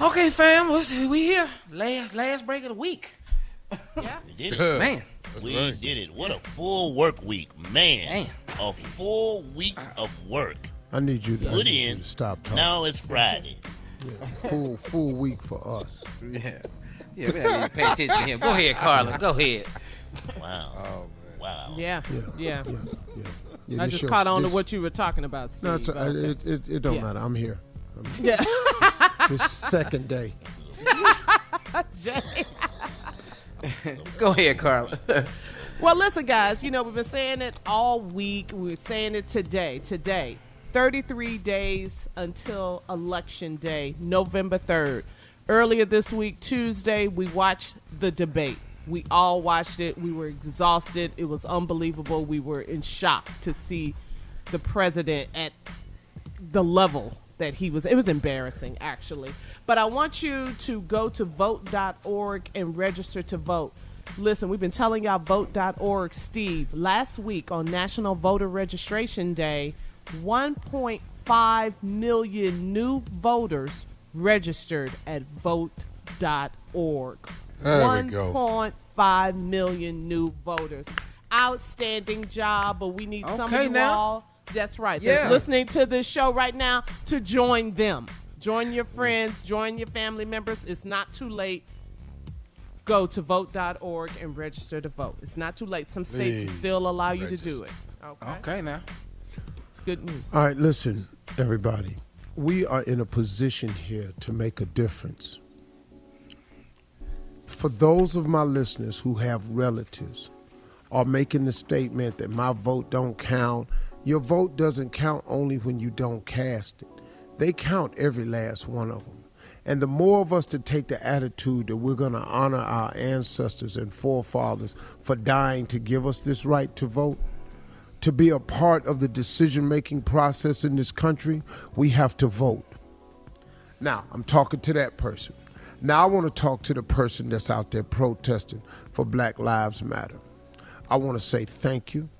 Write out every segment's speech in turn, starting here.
Okay, fam, what's- we here. Last last break of the week. Yeah. We did it. Man, We right. did it. What a full work week, man. Man. A full week of work. I need you to, Put need you in. to stop talking. Now it's Friday. Yeah. Full full week for us. yeah. Yeah, we don't even pay attention to him. Go ahead, Carla. Go ahead. Wow. wow. Yeah. Yeah. Yeah, yeah. yeah I just your- caught on to what you were talking about, Steve. No, it's, but- uh, it, it, it don't Yeah. matter. I'm here. yeah. This second day. Go ahead, Carla. Well, listen, guys, you know, we've been saying it all week. We're saying it today. Today, 33 days until Election Day, November 3rd. Earlier this week, Tuesday, we watched the debate. We all watched it. We were exhausted. It was unbelievable. We were in shock to see the president at the level that he was. It was embarrassing, actually. But I want you to go to vote.org and register to vote. Listen, we've been telling y'all vote.org, Steve. Last week on National Voter Registration Day, 1.5 million new voters registered at vote.org. There we go. 1.5 million new voters. Outstanding job, but we need some of Okay, you now. all. That's right. Yeah. That's listening to this show right now to join them. Join your friends, join your family members. It's not too late. Go to vote.org and register to vote. It's not too late. Some states Please still allow you to do it. Okay. Okay, now. It's good news. All right, listen, everybody. We are in a position here to make a difference. For those of my listeners who have relatives are making the statement that my vote don't count, your vote doesn't count only when you don't cast it. They count every last one of them. And the more of us to take the attitude that we're going to honor our ancestors and forefathers for dying to give us this right to vote, to be a part of the decision making process in this country, we have to vote. Now, I'm talking to that person. Now, I want to talk to the person that's out there protesting for Black Lives Matter. I want to say thank you.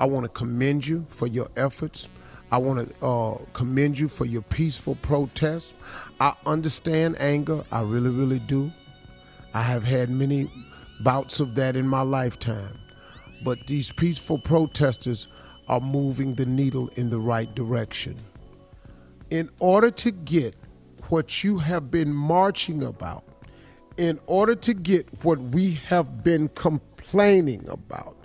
I want to commend you for your efforts. I want to uh, commend you for your peaceful protest. I understand anger. I really, really do. I have had many bouts of that in my lifetime. But these peaceful protesters are moving the needle in the right direction. In order to get what you have been marching about, in order to get what we have been complaining about,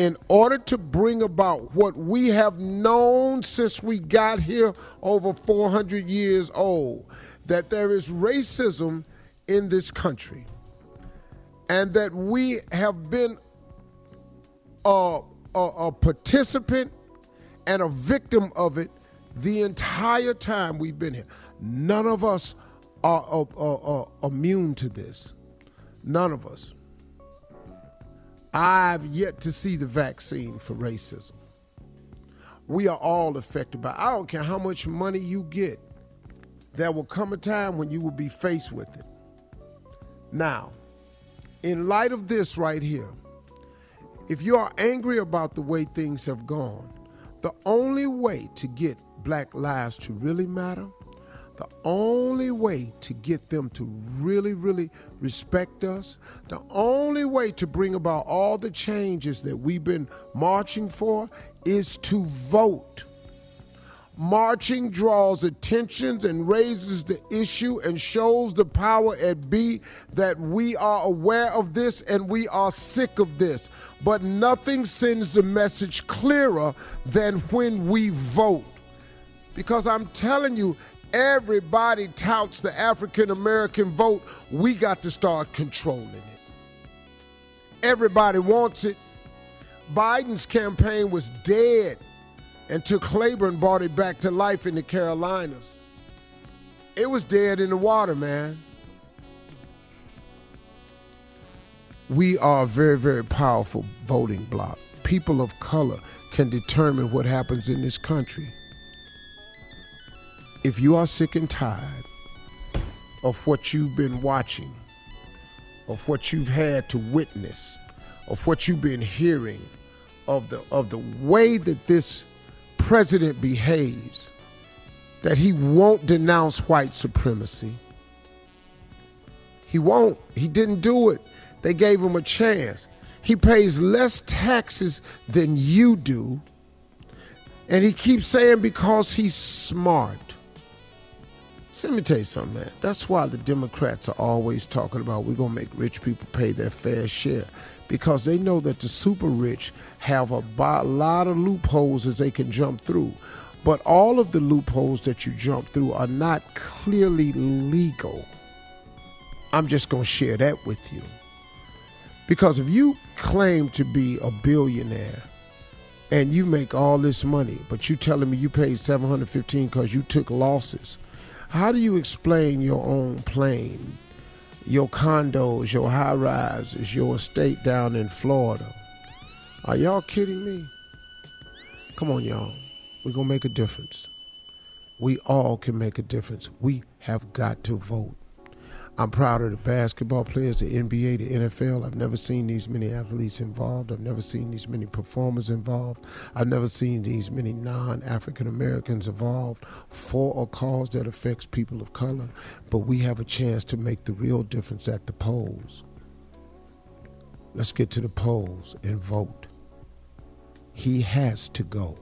in order to bring about what we have known since we got here over 400 years old, that there is racism in this country, and that we have been a, a, a participant and a victim of it the entire time we've been here. None of us are, are, are- are immune to this. None of us. I've yet to see the vaccine for racism. We are all affected by. it. I don't care how much money you get. There will come a time when you will be faced with it. Now, in light of this right here, if you are angry about the way things have gone, the only way to get black lives to really matter, the only way to get them to really, really respect us, the only way to bring about all the changes that we've been marching for is to vote. Marching draws attentions and raises the issue and shows the power at B that we are aware of this and we are sick of this. But nothing sends the message clearer than when we vote. Because I'm telling you, everybody touts the African American vote. We got to start controlling it. Everybody wants it. Biden's campaign was dead until Clyburn brought it back to life in the Carolinas. It was dead in the water, man. We are a very, very powerful voting bloc. People of color can determine what happens in this country. If you are sick and tired of what you've been watching, of what you've had to witness, of what you've been hearing, of the of the way that this president behaves, that he won't denounce white supremacy, He won't. He didn't do it. They gave him a chance. He pays less taxes than you do. And he keeps saying because he's smart. So let me tell you something, man. That's why the Democrats are always talking about we're going to make rich people pay their fair share because they know that the super rich have a lot of loopholes that they can jump through. But all of the loopholes that you jump through are not clearly legal. I'm just going to share that with you. Because if you claim to be a billionaire and you make all this money, but you're telling me you paid 715 because you took losses, how do you explain your own plane, your condos, your high rises, your estate down in Florida? Are y'all kidding me? Come on, y'all. We're going to make a difference. We all can make a difference. We have got to vote. I'm proud of the basketball players, the NBA, the NFL. I've never seen these many athletes involved. I've never seen these many performers involved. I've never seen these many non African Americans involved for a cause that affects people of color. But we have a chance to make the real difference at the polls. Let's get to the polls and vote. He has to go.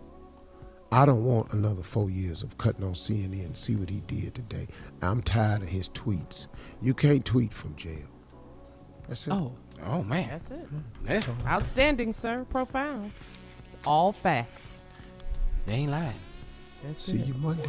I don't want another four years of cutting on CNN and see what he did today. I'm tired of his tweets. You can't tweet from jail. That's it. Oh, oh man. That's it. Yeah. Outstanding, sir. Profound. All facts. They ain't lying. That's See it. you Monday.